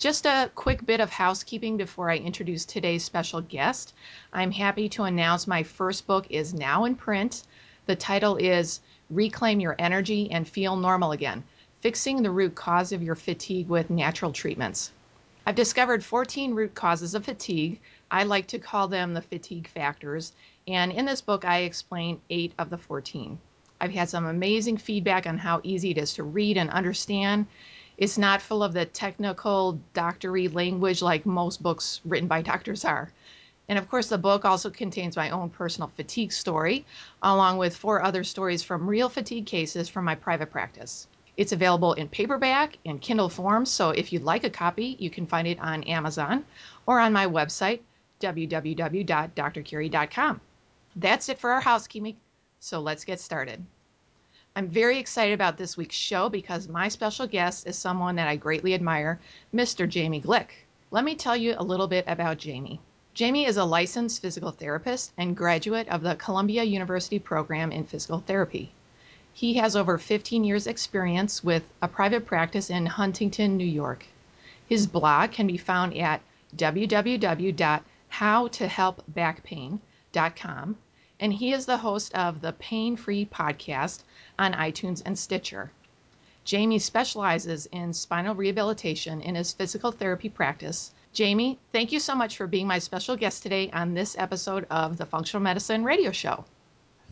Just a quick bit of housekeeping before I introduce today's special guest. I'm happy to announce my first book is now in print. The title is Reclaim Your Energy and Feel Normal Again Fixing the Root Cause of Your Fatigue with Natural Treatments. I've discovered 14 root causes of fatigue. I like to call them the fatigue factors. And in this book, I explain eight of the 14. I've had some amazing feedback on how easy it is to read and understand. It's not full of the technical doctory language like most books written by doctors are. And of course, the book also contains my own personal fatigue story, along with four other stories from real fatigue cases from my private practice. It's available in paperback and Kindle form, so if you'd like a copy, you can find it on Amazon or on my website, www.drcarrie.com. That's it for our housekeeping, so let's get started. I'm very excited about this week's show because my special guest is someone that I greatly admire, Mr. Jamie Glick. Let me tell you a little bit about Jamie. Jamie is a licensed physical therapist and graduate of the Columbia University program in physical therapy. He has over 15 years' experience with a private practice in Huntington, New York. His blog can be found at www.howtohelpbackpain.com and he is the host of the Pain Free podcast on iTunes and Stitcher. Jamie specializes in spinal rehabilitation in his physical therapy practice. Jamie, thank you so much for being my special guest today on this episode of the Functional Medicine Radio Show.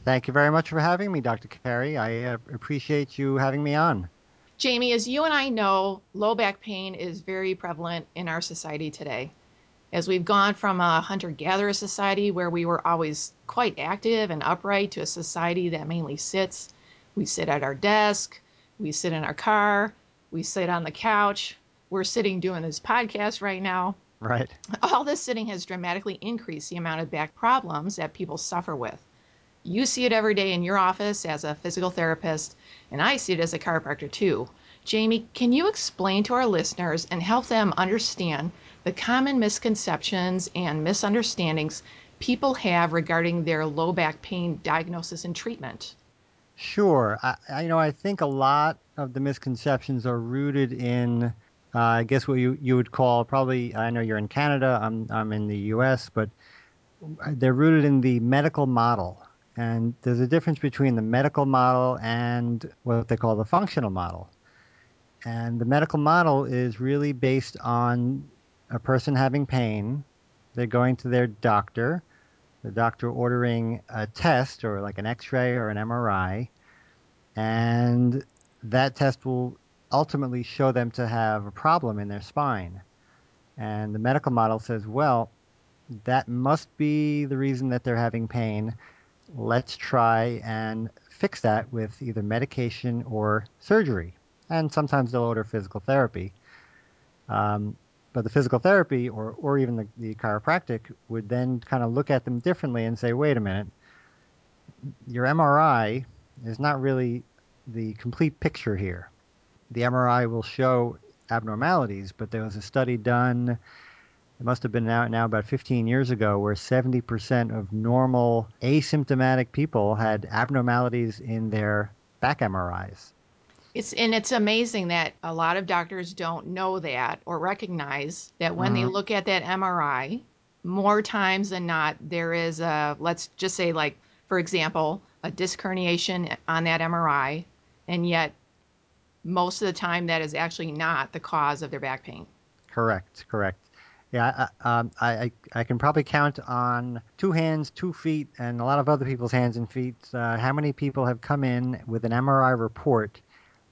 Thank you very much for having me, Dr. Carri. I uh, appreciate you having me on. Jamie, as you and I know, low back pain is very prevalent in our society today. As we've gone from a hunter gatherer society where we were always quite active and upright to a society that mainly sits, we sit at our desk, we sit in our car, we sit on the couch. We're sitting doing this podcast right now. Right. All this sitting has dramatically increased the amount of back problems that people suffer with. You see it every day in your office as a physical therapist, and I see it as a chiropractor too. Jamie, can you explain to our listeners and help them understand the common misconceptions and misunderstandings people have regarding their low back pain diagnosis and treatment? Sure. I, I you know, I think a lot of the misconceptions are rooted in, uh, I guess, what you, you would call probably, I know you're in Canada, I'm, I'm in the US, but they're rooted in the medical model. And there's a difference between the medical model and what they call the functional model. And the medical model is really based on a person having pain. They're going to their doctor, the doctor ordering a test or like an x ray or an MRI. And that test will ultimately show them to have a problem in their spine. And the medical model says, well, that must be the reason that they're having pain. Let's try and fix that with either medication or surgery and sometimes they'll order physical therapy. Um, but the physical therapy or, or even the, the chiropractic would then kind of look at them differently and say, wait a minute, your MRI is not really the complete picture here. The MRI will show abnormalities, but there was a study done, it must have been now, now about 15 years ago, where 70% of normal asymptomatic people had abnormalities in their back MRIs. It's and it's amazing that a lot of doctors don't know that or recognize that when they Mhm. look at that MRI, more times than not, there is a let's just say like for example, a disc herniation on that MRI, and yet most of the time that is actually not the cause of their back pain. Correct, correct. Yeah, I, um, I, I can probably count on two hands, two feet, and a lot of other people's hands and feet uh, how many people have come in with an MRI report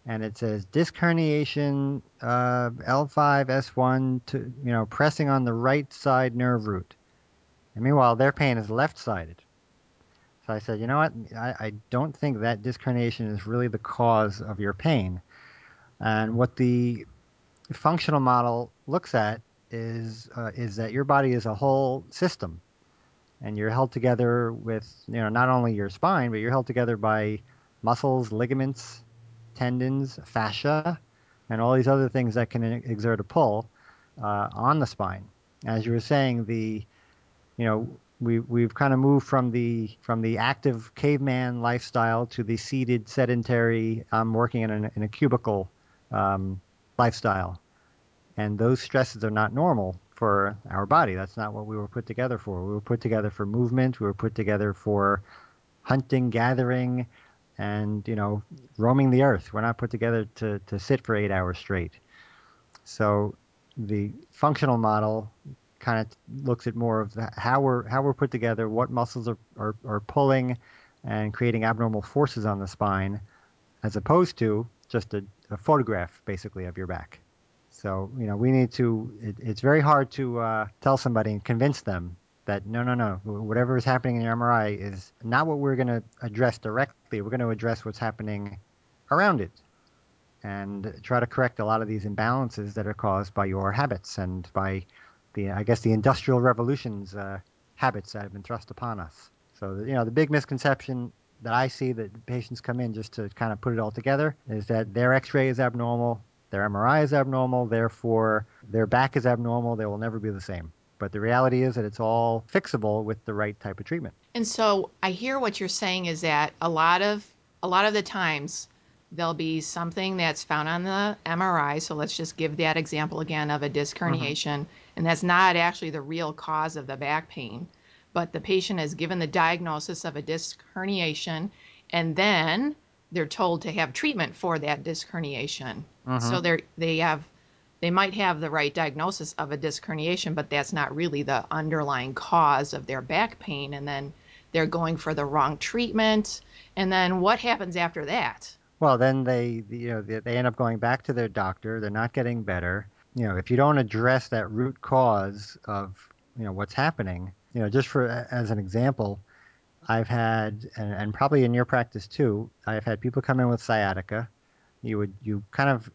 and it says disc herniation uh, L5 S1 to you know pressing on the right side nerve root. And meanwhile, their pain is left sided. So I said, you know what? I, I don't think that disc herniation is really the cause of your pain. And what the functional model looks at is uh, is that your body is a whole system, and you're held together with you know not only your spine, but you're held together by muscles, ligaments, tendons, fascia, and all these other things that can exert a pull uh, on the spine. As you were saying, the you know we we've kind of moved from the from the active caveman lifestyle to the seated sedentary. I'm working in a, in a cubicle um, lifestyle and those stresses are not normal for our body. That's not what we were put together for. We were put together for movement. We were put together for hunting, gathering, and you know, roaming the earth. We're not put together to to sit for eight hours straight. So, the functional model kind of looks at more of the, how we're how we're put together, what muscles are, are, are pulling and creating abnormal forces on the spine, as opposed to just a, a photograph basically of your back. So you know, we need to. It, it's very hard to uh, tell somebody and convince them that no, no, no, whatever is happening in your MRI is not what we're going to address directly. We're going to address what's happening around it, and try to correct a lot of these imbalances that are caused by your habits and by the, I guess, the industrial revolution's uh, habits that have been thrust upon us. So you know, the big misconception that I see that patients come in just to kind of put it all together is that their X-ray is abnormal, their MRI is abnormal, therefore their back is abnormal. They will never be the same. But the reality is that it's all fixable with the right type of treatment. And so I hear what you're saying is that a lot of a lot of the times there'll be something that's found on the MRI. So let's just give that example again of a disc mm-hmm. herniation, mm-hmm. and that's not actually the real cause of the back pain. But the patient is given the diagnosis of a disc herniation, and then they're told to have treatment for that disc herniation. Mm-hmm. So they're they have they might have the right diagnosis of a disc herniation, but that's not really the underlying cause of their back pain. And then they're going for the wrong treatment. And then what happens after that? Well, then they you know they, end up going back to their doctor. They're not getting better. You know, if you don't address that root cause of you know what's happening, you know, just for as an example, I've had, and, and, probably in your practice too, I've had people come in with sciatica. You would, you kind of,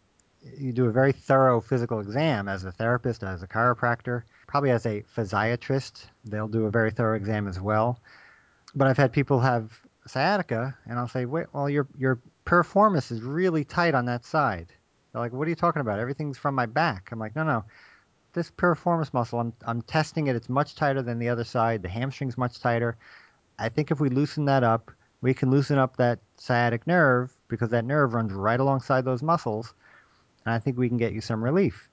you do a very thorough physical exam as a therapist, as a chiropractor, probably as a physiatrist. They'll do a very thorough exam as well. But I've had people have sciatica, and I'll say, wait, well, your your piriformis is really tight on that side. They're like, what are you talking about? Everything's from my back. I'm like, no, no. This piriformis muscle, I'm, I'm testing it. It's much tighter than the other side. The hamstring's much tighter. I think if we loosen that up, we can loosen up that sciatic nerve because that nerve runs right alongside those muscles. And I think we can get you some relief.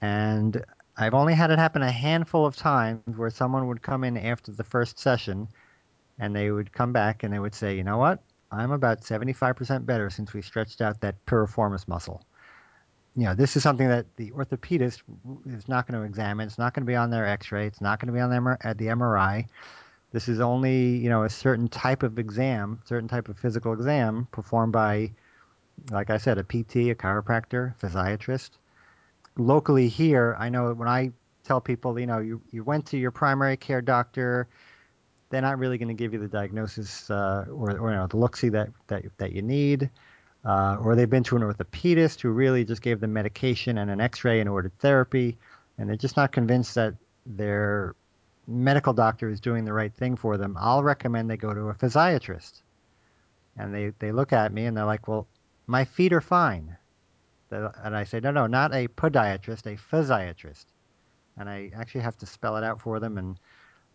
And I've only had it happen a handful of times where someone would come in after the first session and they would come back and they would say, you know what? I'm about 75% better since we stretched out that piriformis muscle. You know, this is something that the orthopedist is not going to examine. It's not going to be on their x-ray. It's not going to be on their, at the MRI. This is only, you know, a certain type of exam, certain type of physical exam performed by, like I said, a PT, a chiropractor, physiatrist. Locally here, I know when I tell people, you know, you, you went to your primary care doctor, they're not really going to give you the diagnosis uh, or, or you know, the look-see that, that, that you need. Uh, or they've been to an orthopedist who really just gave them medication and an x-ray and ordered therapy, and they're just not convinced that they're medical doctor is doing the right thing for them, I'll recommend they go to a physiatrist. And they, they look at me and they're like, well, my feet are fine. And I say, no, no, not a podiatrist, a physiatrist. And I actually have to spell it out for them and,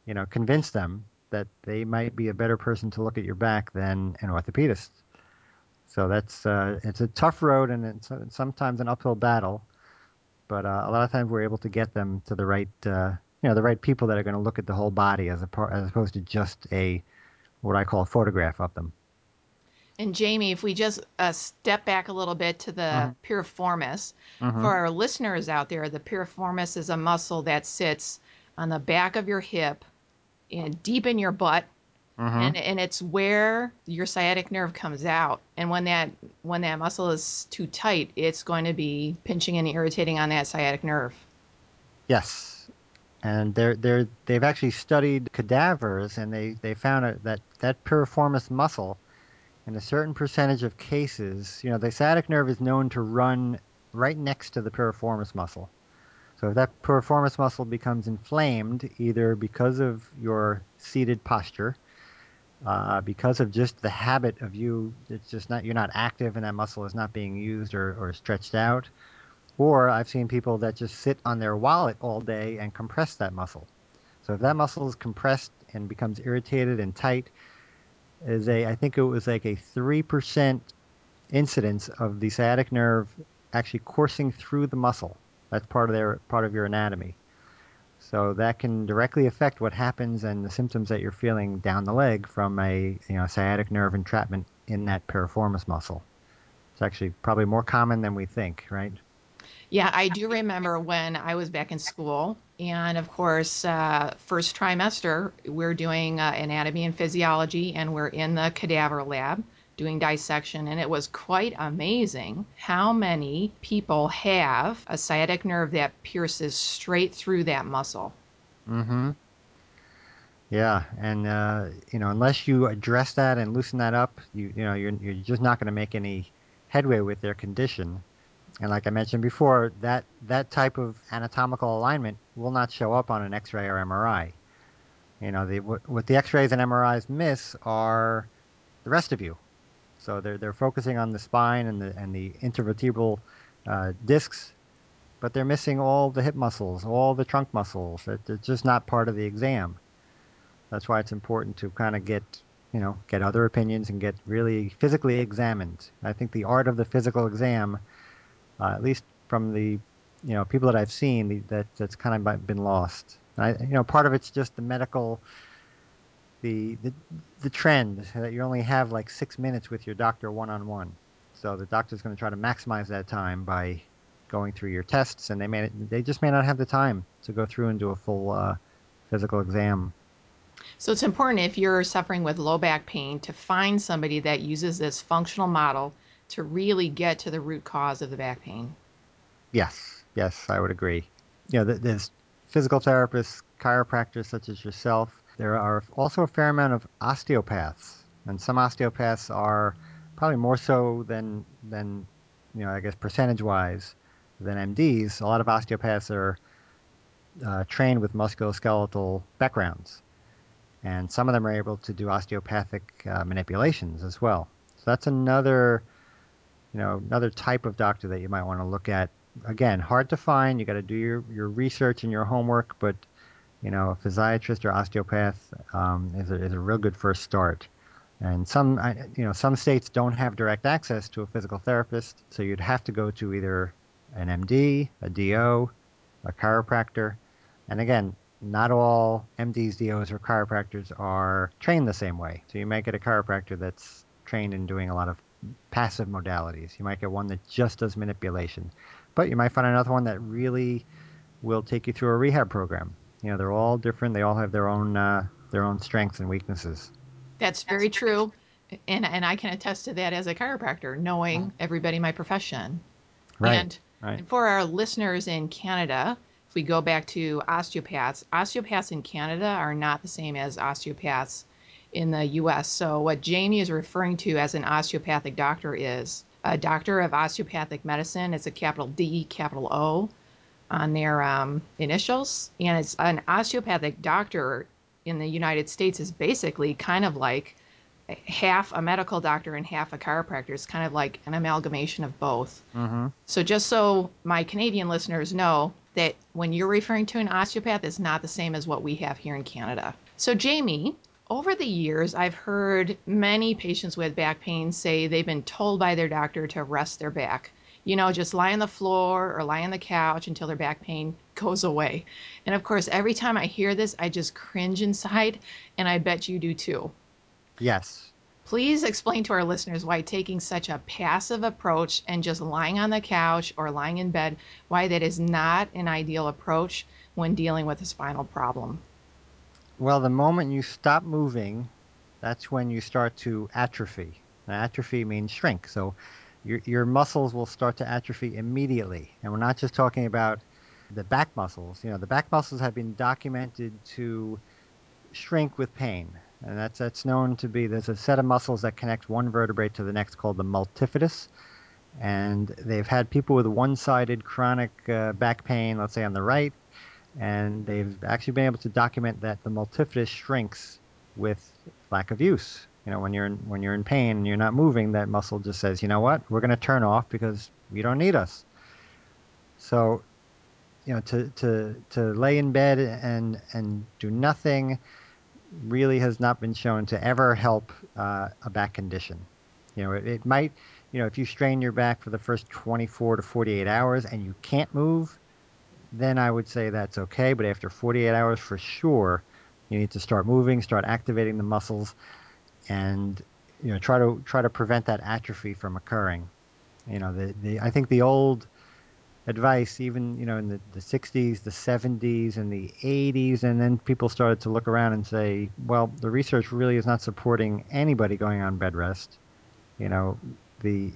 you know, convince them that they might be a better person to look at your back than an orthopedist. So that's uh, it's a tough road and it's, sometimes an uphill battle, but uh, a lot of times we're able to get them to the right uh, you know the right people that are going to look at the whole body as a as opposed to just a what I call a photograph of them. And Jamie, if we just uh, step back a little bit to the Mhm. piriformis, Mhm. for our listeners out there, the piriformis is a muscle that sits on the back of your hip and deep in your butt. Mhm. And, and it's where your sciatic nerve comes out. And when that when that muscle is too tight, it's going to be pinching and irritating on that sciatic nerve. Yes, and they're they're they've actually studied cadavers, and they they found that that piriformis muscle, in a certain percentage of cases, you know, the sciatic nerve is known to run right next to the piriformis muscle. So if that piriformis muscle becomes inflamed, either because of your seated posture, uh, because of just the habit of you, it's just not you're not active and that muscle is not being used or, or stretched out, or I've seen people that just sit on their wallet all day and compress that muscle. So if that muscle is compressed and becomes irritated and tight, is a I think it was like a three percent incidence of the sciatic nerve actually coursing through the muscle. That's part of their part of your anatomy. So that can directly affect what happens and the symptoms that you're feeling down the leg from a you know sciatic nerve entrapment in that piriformis muscle. It's actually probably more common than we think, right? Yeah, I do remember when I was back in school, and of course, uh, first trimester, we're doing uh, anatomy and physiology, and we're in the cadaver lab doing dissection, and it was quite amazing how many people have a sciatic nerve that pierces straight through that muscle. Mm-hmm. Yeah, and uh, you know, unless you address that and loosen that up, you you know, you're you're just not going to make any headway with their condition. And like I mentioned before, that that type of anatomical alignment will not show up on an X-ray or MRI. You know, the what, the X-rays and MRIs miss are the rest of you. So they're they're focusing on the spine and the and the intervertebral uh, discs, but they're missing all the hip muscles, all the trunk muscles. It, it's just not part of the exam. That's why it's important to kind of get, you know, get other opinions and get really physically examined. I think the art of the physical exam, at least from the, you know, people that I've seen, that that's kind of been lost. I, you know, part of it's just the medical, the the the trend that you only have like six minutes with your doctor one on one. So the doctor's going to try to maximize that time by going through your tests, and they may they just may not have the time to go through and do a full uh, physical exam. So it's important if you're suffering with low back pain to find somebody that uses this functional model to really get to the root cause of the back pain. Yes, yes, I would agree. You know, there's physical therapists, chiropractors such as yourself. There are also a fair amount of osteopaths, and some osteopaths are probably more so than than you know, I guess percentage-wise than MDs. A lot of osteopaths are uh, trained with musculoskeletal backgrounds, and some of them are able to do osteopathic uh, manipulations as well. So that's another, you know, another type of doctor that you might want to look at. Again, hard to find. You got to do your, your research and your homework, but you know, a physiatrist or osteopath um, is, a, is a real good first start. And some, you know, some states don't have direct access to a physical therapist, so you'd have to go to either an MD, a DO, a chiropractor. And again, not all MDs, DOs, or chiropractors are trained the same way. So you might get a chiropractor that's trained in doing a lot of passive modalities. You might get one that just does manipulation, but you might find another one that really will take you through a rehab program. You know, they're all different. They all have their own uh, their own strengths and weaknesses. That's very true. And, and I can attest to that as a chiropractor, knowing everybody in my profession. Right. And, right. and for our listeners in Canada, if we go back to osteopaths, osteopaths in Canada are not the same as osteopaths in the US. So, what Jamie is referring to as an osteopathic doctor is a doctor of osteopathic medicine. It's a capital D, capital O on their um, initials. And it's an osteopathic doctor in the United States is basically kind of like half a medical doctor and half a chiropractor. It's kind of like an amalgamation of both. Mm-hmm. So just so my Canadian listeners know that when you're referring to an osteopath, it's not the same as what we have here in Canada. So Jamie, over the years, I've heard many patients with back pain say they've been told by their doctor to rest their back. You know, just lie on the floor or lie on the couch until their back pain goes away. And of course, every time I hear this, I just cringe inside, and I bet you do too. Yes. Please explain to our listeners why taking such a passive approach and just lying on the couch or lying in bed, why that is not an ideal approach when dealing with a spinal problem. Well, the moment you stop moving, that's when you start to atrophy. Now, atrophy means shrink. So your, your muscles will start to atrophy immediately. And we're not just talking about the back muscles. You know, the back muscles have been documented to shrink with pain. And that's, that's known to be there's a set of muscles that connect one vertebrae to the next called the multifidus. And they've had people with one sided chronic uh, back pain, let's say on the right, and they've actually been able to document that the multifidus shrinks with lack of use. You know, when you're in, when you're in pain and you're not moving, that muscle just says, you know what, we're going to turn off because you don't need us. So, you know, to, to, to lay in bed and and do nothing really has not been shown to ever help uh, a back condition. You know, it, it might, you know, if you strain your back for the first 24 to 48 hours and you can't move, then I would say that's okay. But after 48 hours, for sure, you need to start moving, start activating the muscles, and you know try to try to prevent that atrophy from occurring. You know, the, the I think the old advice, even you know in the, the 60s, the 70s, and the 80s, and then people started to look around and say, well, the research really is not supporting anybody going on bed rest. You know, the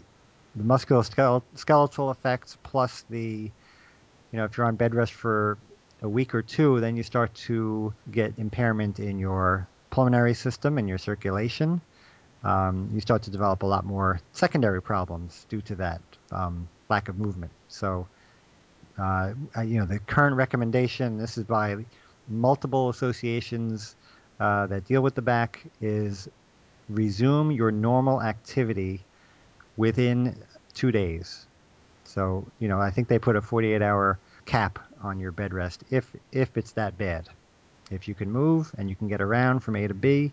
the musculoskeletal effects plus the you know, if you're on bed rest for a week or two, then you start to get impairment in your pulmonary system and your circulation. Um, you start to develop a lot more secondary problems due to that um, lack of movement. So, uh, you know, the current recommendation, this is by multiple associations uh, that deal with the back, is resume your normal activity within two days. So, you know, I think they put a 48 hour cap on your bed rest if if it's that bad. If you can move and you can get around from A to B,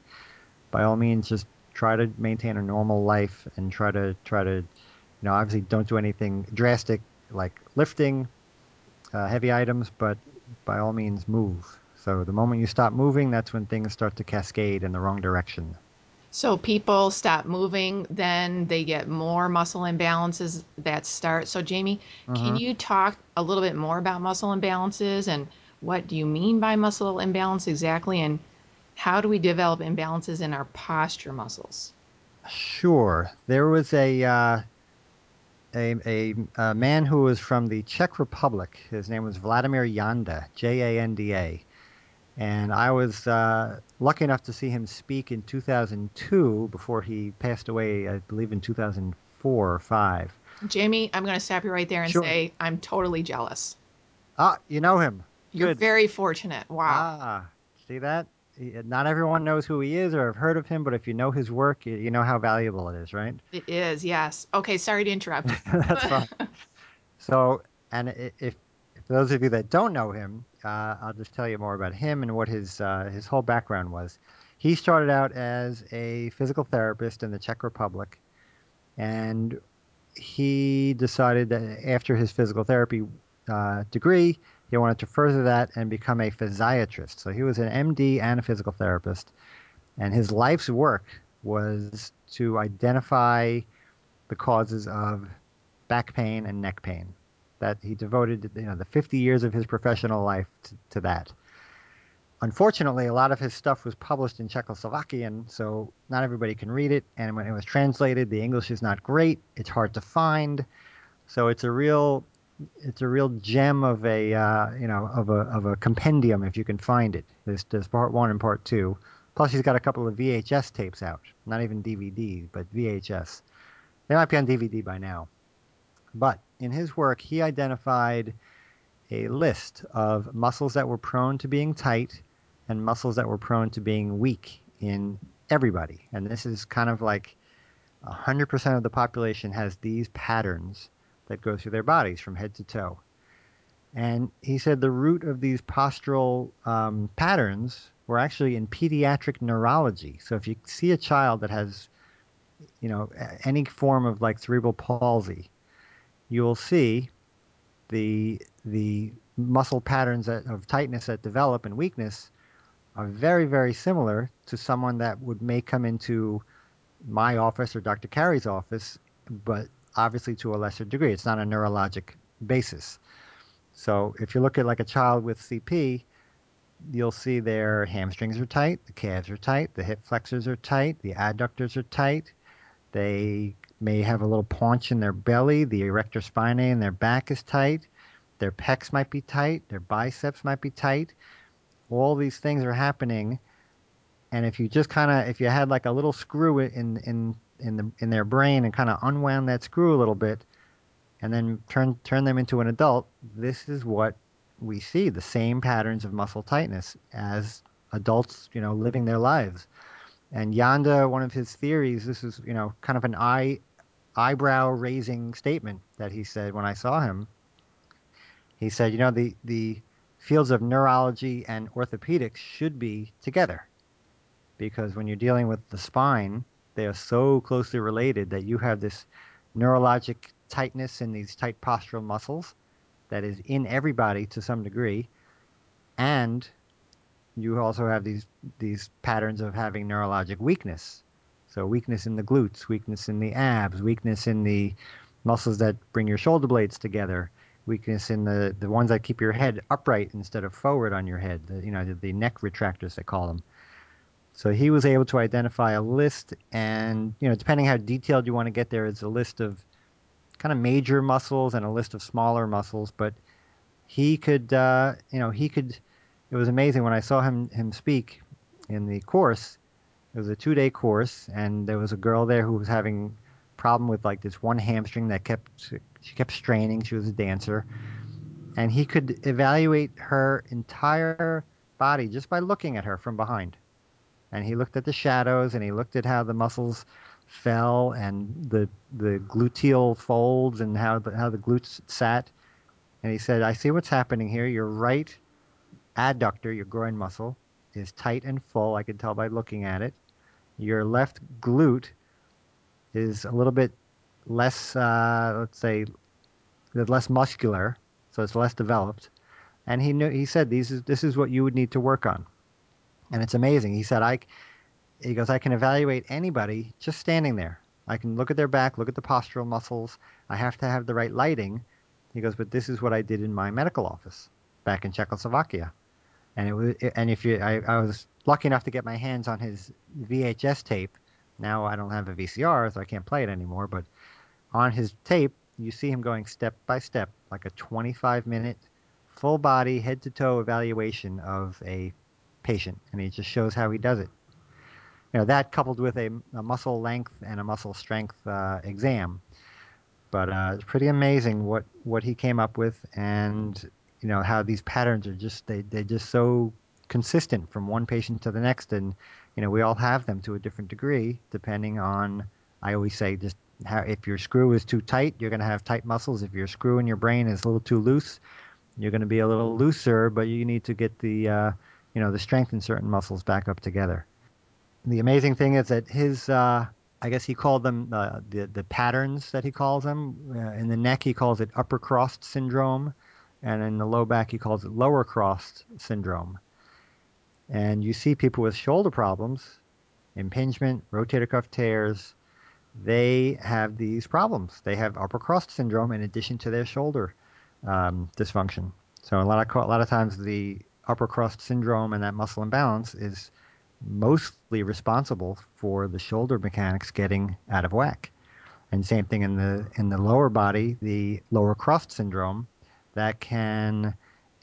by all means just try to maintain a normal life and try to try to you know, obviously don't do anything drastic like lifting uh, heavy items, but by all means move. So the moment you stop moving, that's when things start to cascade in the wrong direction. So people stop moving, then they get more muscle imbalances that start. So Jamie, mm-hmm. can you talk a little bit more about muscle imbalances and what do you mean by muscle imbalance exactly and how do we develop imbalances in our posture muscles? Sure. There was a uh, a, a, a man who was from the Czech Republic. His name was Vladimir Janda, J A N D A and I was uh, lucky enough to see him speak in 2002 before he passed away, I believe, in 2004 or 5. Jamie, I'm going to stop you right there and sure. say I'm totally jealous. Ah, you know him. You're very fortunate. Wow. Ah, see that? Not everyone knows who he is or have heard of him, but if you know his work, you know how valuable it is, right? It is, yes. Okay, sorry to interrupt. That's fine. so, and if for those of you that don't know him, uh, I'll just tell you more about him and what his uh, his whole background was. He started out as a physical therapist in the Czech Republic, and he decided that after his physical therapy uh, degree, he wanted to further that and become a physiatrist. So he was an MD and a physical therapist, and his life's work was to identify the causes of back pain and neck pain that he devoted you know the 50 years of his professional life to, to that. Unfortunately, a lot of his stuff was published in Czechoslovakian, so not everybody can read it. And when it was translated, the English is not great. It's hard to find. So it's a real it's a real gem of a uh, you know of a of a compendium if you can find it. There's, there's part one and part two. Plus, he's got a couple of VHS tapes out, not even DVD, but VHS. They might be on DVD by now. But in his work, he identified a list of muscles that were prone to being tight and muscles that were prone to being weak in everybody. And this is kind of like 100% of the population has these patterns that go through their bodies from head to toe. And he said the root of these postural um, patterns were actually in pediatric neurology. So if you see a child that has, you know, any form of like cerebral palsy, you will see the the muscle patterns of tightness that develop and weakness are very very similar to someone that would may come into my office or Dr. Carri's office, but obviously to a lesser degree. It's not a neurologic basis. So if you look at like a child with CP, you'll see their hamstrings are tight, the calves are tight, the hip flexors are tight, the adductors are tight. They may have a little paunch in their belly, the erector spinae in their back is tight, their pecs might be tight, their biceps might be tight. All these things are happening and if you just kind of if you had like a little screw in in in the in their brain and kind of unwound that screw a little bit and then turn turn them into an adult, this is what we see the same patterns of muscle tightness as adults, you know, living their lives. And Janda, one of his theories, this is, you know, kind of an eye eyebrow raising statement that he said when I saw him. He said, you know, the the fields of neurology and orthopedics should be together. Because when you're dealing with the spine, they are so closely related that you have this neurologic tightness in these tight postural muscles that is in everybody to some degree, and you also have these these patterns of having neurologic weakness. So weakness in the glutes, weakness in the abs, weakness in the muscles that bring your shoulder blades together, weakness in the the ones that keep your head upright instead of forward on your head. The, you know the, the neck retractors they call them. So he was able to identify a list, and you know depending how detailed you want to get there, it's a list of kind of major muscles and a list of smaller muscles. But he could, uh, you know, he could. It was amazing when I saw him him speak in the course. It was a two day course, and there was a girl there who was having problem with like this one hamstring that kept she kept straining. She was a dancer, and he could evaluate her entire body just by looking at her from behind. And he looked at the shadows, and he looked at how the muscles fell and the the gluteal folds and how the, how the glutes sat. And he said, "I see what's happening here. Your right adductor, your groin muscle, is tight and full. I can tell by looking at it. Your left glute is a little bit less, uh, let's say, less muscular, so it's less developed. And he knew. He said, "These is this is what you would need to work on." And it's amazing. He said, "I." he goes, I can evaluate anybody just standing there. I can look at their back, look at the postural muscles. I have to have the right lighting. He goes, but this is what I did in my medical office back in Czechoslovakia. And it was, and if you, I, I was lucky enough to get my hands on his VHS tape. Now I don't have a VCR, so I can't play it anymore. But on his tape, you see him going step by step, like a 25 minute full body, head to toe evaluation of a patient. And he just shows how he does it you know that coupled with a, a muscle length and a muscle strength uh, exam. But uh, it's pretty amazing what what he came up with, and you know how these patterns are just they they just so consistent from one patient to the next, and you know we all have them to a different degree depending on. I always say just how if your screw is too tight, you're going to have tight muscles. If your screw in your brain is a little too loose, you're going to be a little looser, but you need to get the uh, you know the strength in certain muscles back up together the amazing thing is that his, uh, I guess he called them uh, the the patterns that he calls them. Uh, in the neck, he calls it upper crossed syndrome, and in the low back, he calls it lower crossed syndrome. And you see people with shoulder problems, impingement, rotator cuff tears. They have these problems. They have upper crossed syndrome in addition to their shoulder um, dysfunction. So a lot of a lot of times the upper crossed syndrome and that muscle imbalance is mostly responsible for the shoulder mechanics getting out of whack. And same thing in the in the lower body, the lower crossed syndrome, that can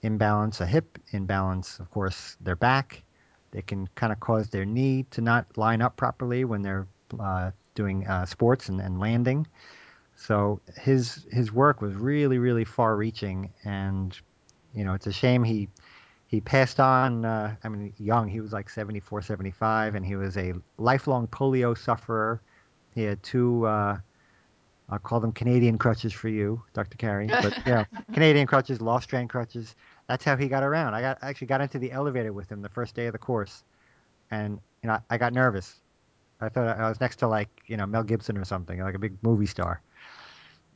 imbalance a hip, imbalance, of course, their back. They can kind of cause their knee to not line up properly when they're uh, doing uh, sports and, and landing. So his his work was really really far reaching, and you know it's a shame he he passed on uh, i mean young he was like 74 75 and he was a lifelong polio sufferer he had two uh, i'll call them canadian crutches for you dr carri but yeah canadian crutches Lofstrand crutches that's how he got around. I got I actually got into the elevator with him the first day of the course and you know i got nervous. I thought i was next to like you know mel gibson or something like a big movie star.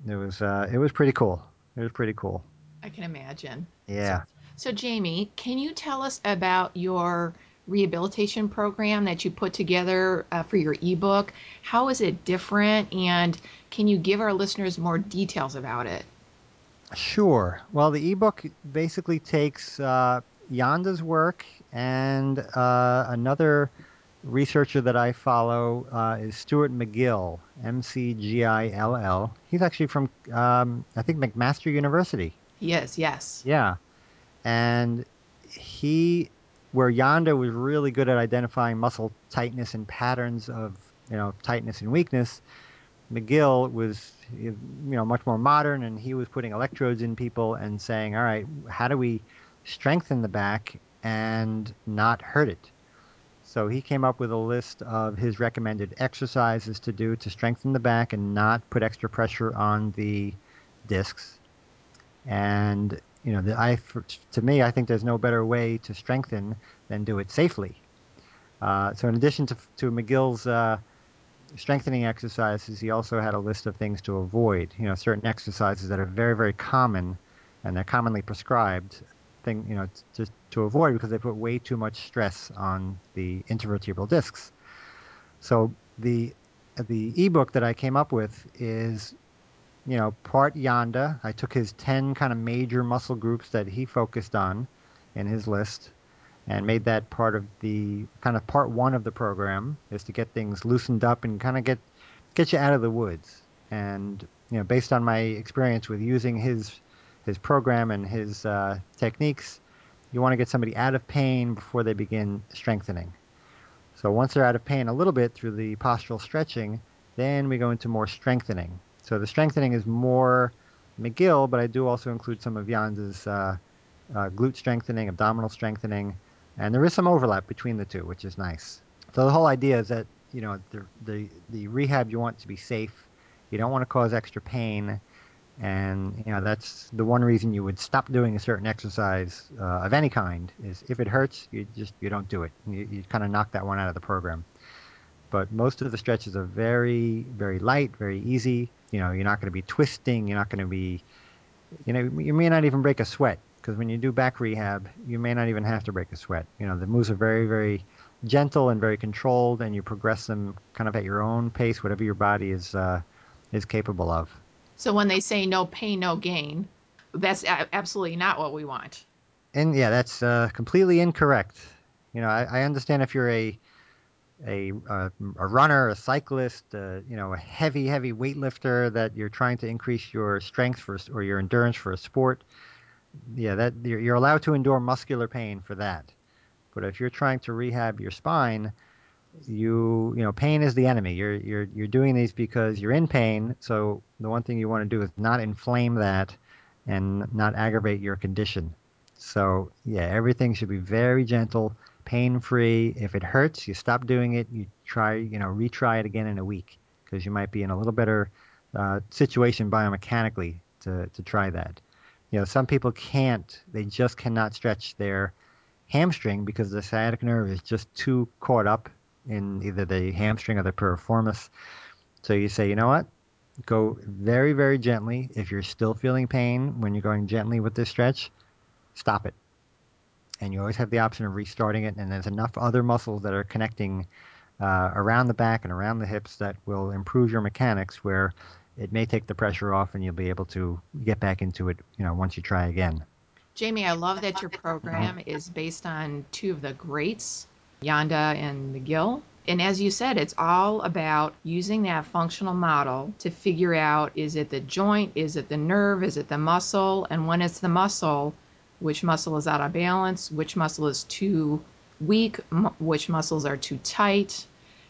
It was uh, it was pretty cool. It was pretty cool. I can imagine. Yeah. So, Jamie, can you tell us about your rehabilitation program that you put together uh, for your ebook. How is it different? And can you give our listeners more details about it? Sure. Well, the ebook basically takes uh, Janda's work and uh, another researcher that I follow uh, is Stuart McGill, M C G I L L. He's actually from, um, I think, McMaster University. He is, yes. Yeah. And he, where Janda was really good at identifying muscle tightness and patterns of, you know, tightness and weakness, McGill was, you know, much more modern and he was putting electrodes in people and saying, all right, how do we strengthen the back and not hurt it? So he came up with a list of his recommended exercises to do to strengthen the back and not put extra pressure on the discs. And you know, the, I for, to me, I think there's no better way to strengthen than do it safely. Uh, so in addition to to McGill's uh, strengthening exercises, he also had a list of things to avoid. You know, certain exercises that are very very common and they're commonly prescribed thing, you know, just to avoid because they put way too much stress on the intervertebral discs. So the the ebook that I came up with is, you know, part Janda. I took his ten kind of major muscle groups that he focused on in his list, and made that part of the kind of part one of the program is to get things loosened up and kind of get get you out of the woods. And you know, based on my experience with using his his program and his uh, techniques, you want to get somebody out of pain before they begin strengthening. So once they're out of pain a little bit through the postural stretching, then we go into more strengthening. So the strengthening is more McGill, but I do also include some of Janda's uh, uh, glute strengthening, abdominal strengthening, and there is some overlap between the two, which is nice. So the whole idea is that you know the the, the rehab you want to be safe. You don't want to cause extra pain, and you know that's the one reason you would stop doing a certain exercise uh, of any kind is if it hurts you just you don't do it you, you kind of knock that one out of the program but most of the stretches are very very light very easy you know you're not going to be twisting you're not going to be you know you may not even break a sweat because when you do back rehab you may not even have to break a sweat you know the moves are very very gentle and very controlled and you progress them kind of at your own pace whatever your body is uh, is capable of so when they say no pain, no gain, that's a- absolutely not what we want. And yeah, that's uh, completely incorrect. You know, I, I, understand if you're a a uh, a runner, a cyclist, uh, you know, a heavy heavy weightlifter that you're trying to increase your strength for or your endurance for a sport. Yeah, that you're, you're allowed to endure muscular pain for that. But if you're trying to rehab your spine, you you know pain is the enemy you're you're you're doing these because you're in pain so the one thing you want to do is not inflame that and not aggravate your condition so yeah everything should be very gentle pain free if it hurts you stop doing it you try you know retry it again in a week because you might be in a little better uh, situation biomechanically to to try that you know some people can't they just cannot stretch their hamstring because the sciatic nerve is just too caught up in either the hamstring or the piriformis. So you say, you know what? Go very, very gently. If you're still feeling pain when you're going gently with this stretch, stop it. And you always have the option of restarting it. And there's enough other muscles that are connecting uh, around the back and around the hips that will improve your mechanics where it may take the pressure off and you'll be able to get back into it, you know, once you try again. Jamie, I love that your program is based on two of the greats Janda and McGill. And as you said, it's all about using that functional model to figure out is it the joint, is it the nerve, is it the muscle? And when it's the muscle, which muscle is out of balance, which muscle is too weak, which muscles are too tight.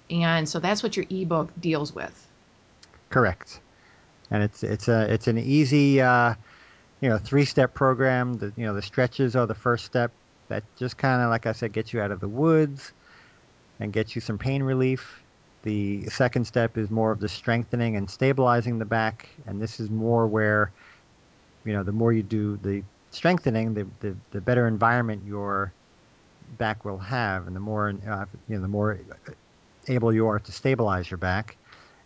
And so that's what your ebook deals with. Correct. And it's it's a it's an easy uh, you know three step program. The you know the stretches are the first step that just kind of, like I said, gets you out of the woods and gets you some pain relief. The second step is more of the strengthening and stabilizing the back, and this is more where, you know, the more you do the strengthening, the the, the better environment your back will have, and the more uh, you know, the more able you are to stabilize your back.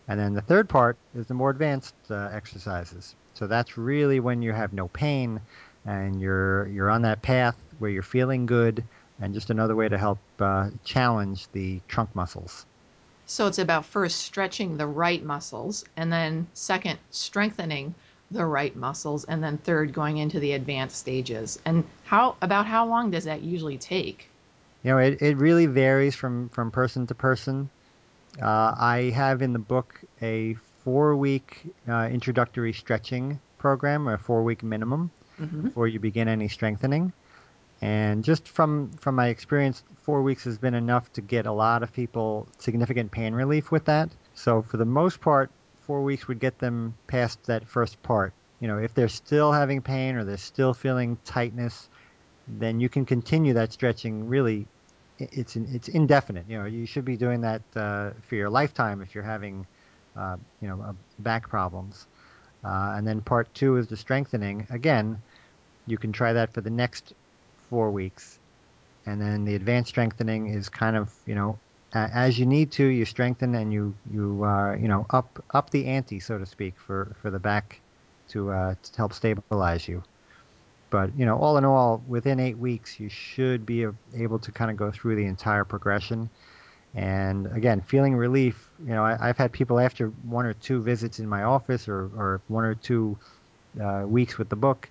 And then the third part is the more advanced uh, exercises. So that's really when you have no pain and you're you're on that path where you're feeling good, and just another way to help uh, challenge the trunk muscles. So it's about first stretching the right muscles, and then second, strengthening the right muscles, and then third, going into the advanced stages. And how about how long does that usually take? You know, it, it really varies from, from person to person. Uh, I have in the book a four week uh, introductory stretching program, a four week minimum, mm-hmm. before you begin any strengthening. And just from from my experience, four weeks has been enough to get a lot of people significant pain relief with that. So for the most part, four weeks would get them past that first part. You know, if they're still having pain or they're still feeling tightness, then you can continue that stretching. Really, it's it's indefinite. You know, you should be doing that uh, for your lifetime if you're having, uh, you know, uh, back problems. Uh, and then part two is the strengthening. Again, you can try that for the next four weeks. And then the advanced strengthening is kind of, you know, as you need to, you strengthen and you you uh, you know up up the ante, so to speak, for for the back to uh, to help stabilize you. But you know, all in all, within eight weeks, you should be able to kind of go through the entire progression. And again, feeling relief. You know, I, have had people after one or two visits in my office, or or one or two uh, weeks with the book,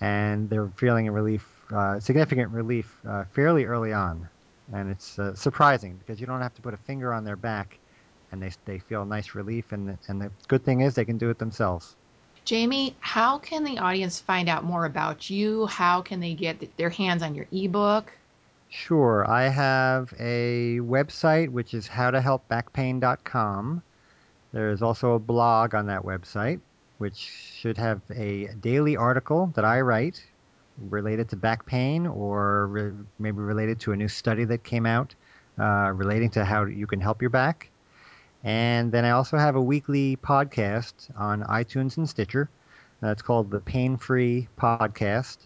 and they're feeling a relief uh, significant relief uh, fairly early on, and it's uh, surprising because you don't have to put a finger on their back, and they they feel nice relief. And and the good thing is they can do it themselves. Jamie, how can the audience find out more about you? How can they get their hands on your ebook? Sure. I have a website which is howtohelpbackpain.com. There's also a blog on that website which should have a daily article that I write related to back pain or re- maybe related to a new study that came out uh, relating to how you can help your back. And then I also have a weekly podcast on iTunes and Stitcher. That's called the Pain Free Podcast.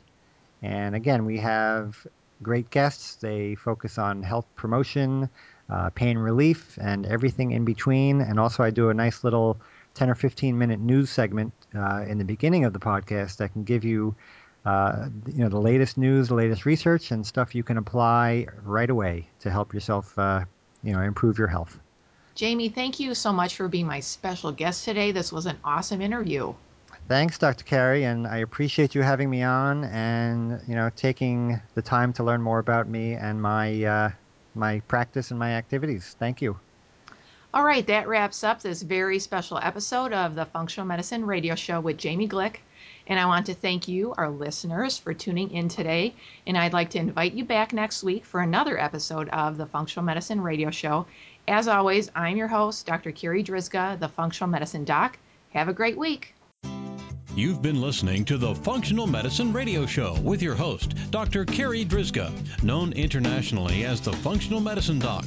And again, we have great guests. They focus on health promotion, uh, pain relief, and everything in between. And also, I do a nice little 10 or 15 minute news segment uh, in the beginning of the podcast that can give you uh, you know the latest news, the latest research, and stuff you can apply right away to help yourself, uh, you know, improve your health. Jamie, thank you so much for being my special guest today. This was an awesome interview. Thanks, Dr. Carri, and I appreciate you having me on and you know taking the time to learn more about me and my uh, my practice and my activities. Thank you. All right, that wraps up this very special episode of the Functional Medicine Radio Show with Jamie Glick. And I want to thank you, our listeners, for tuning in today. And I'd like to invite you back next week for another episode of the Functional Medicine Radio Show. As always, I'm your host, Dr. Carri Drzyzga, the Functional Medicine Doc. Have a great week. You've been listening to the Functional Medicine Radio Show with your host, Dr. Carri Drzyzga, known internationally as the Functional Medicine Doc.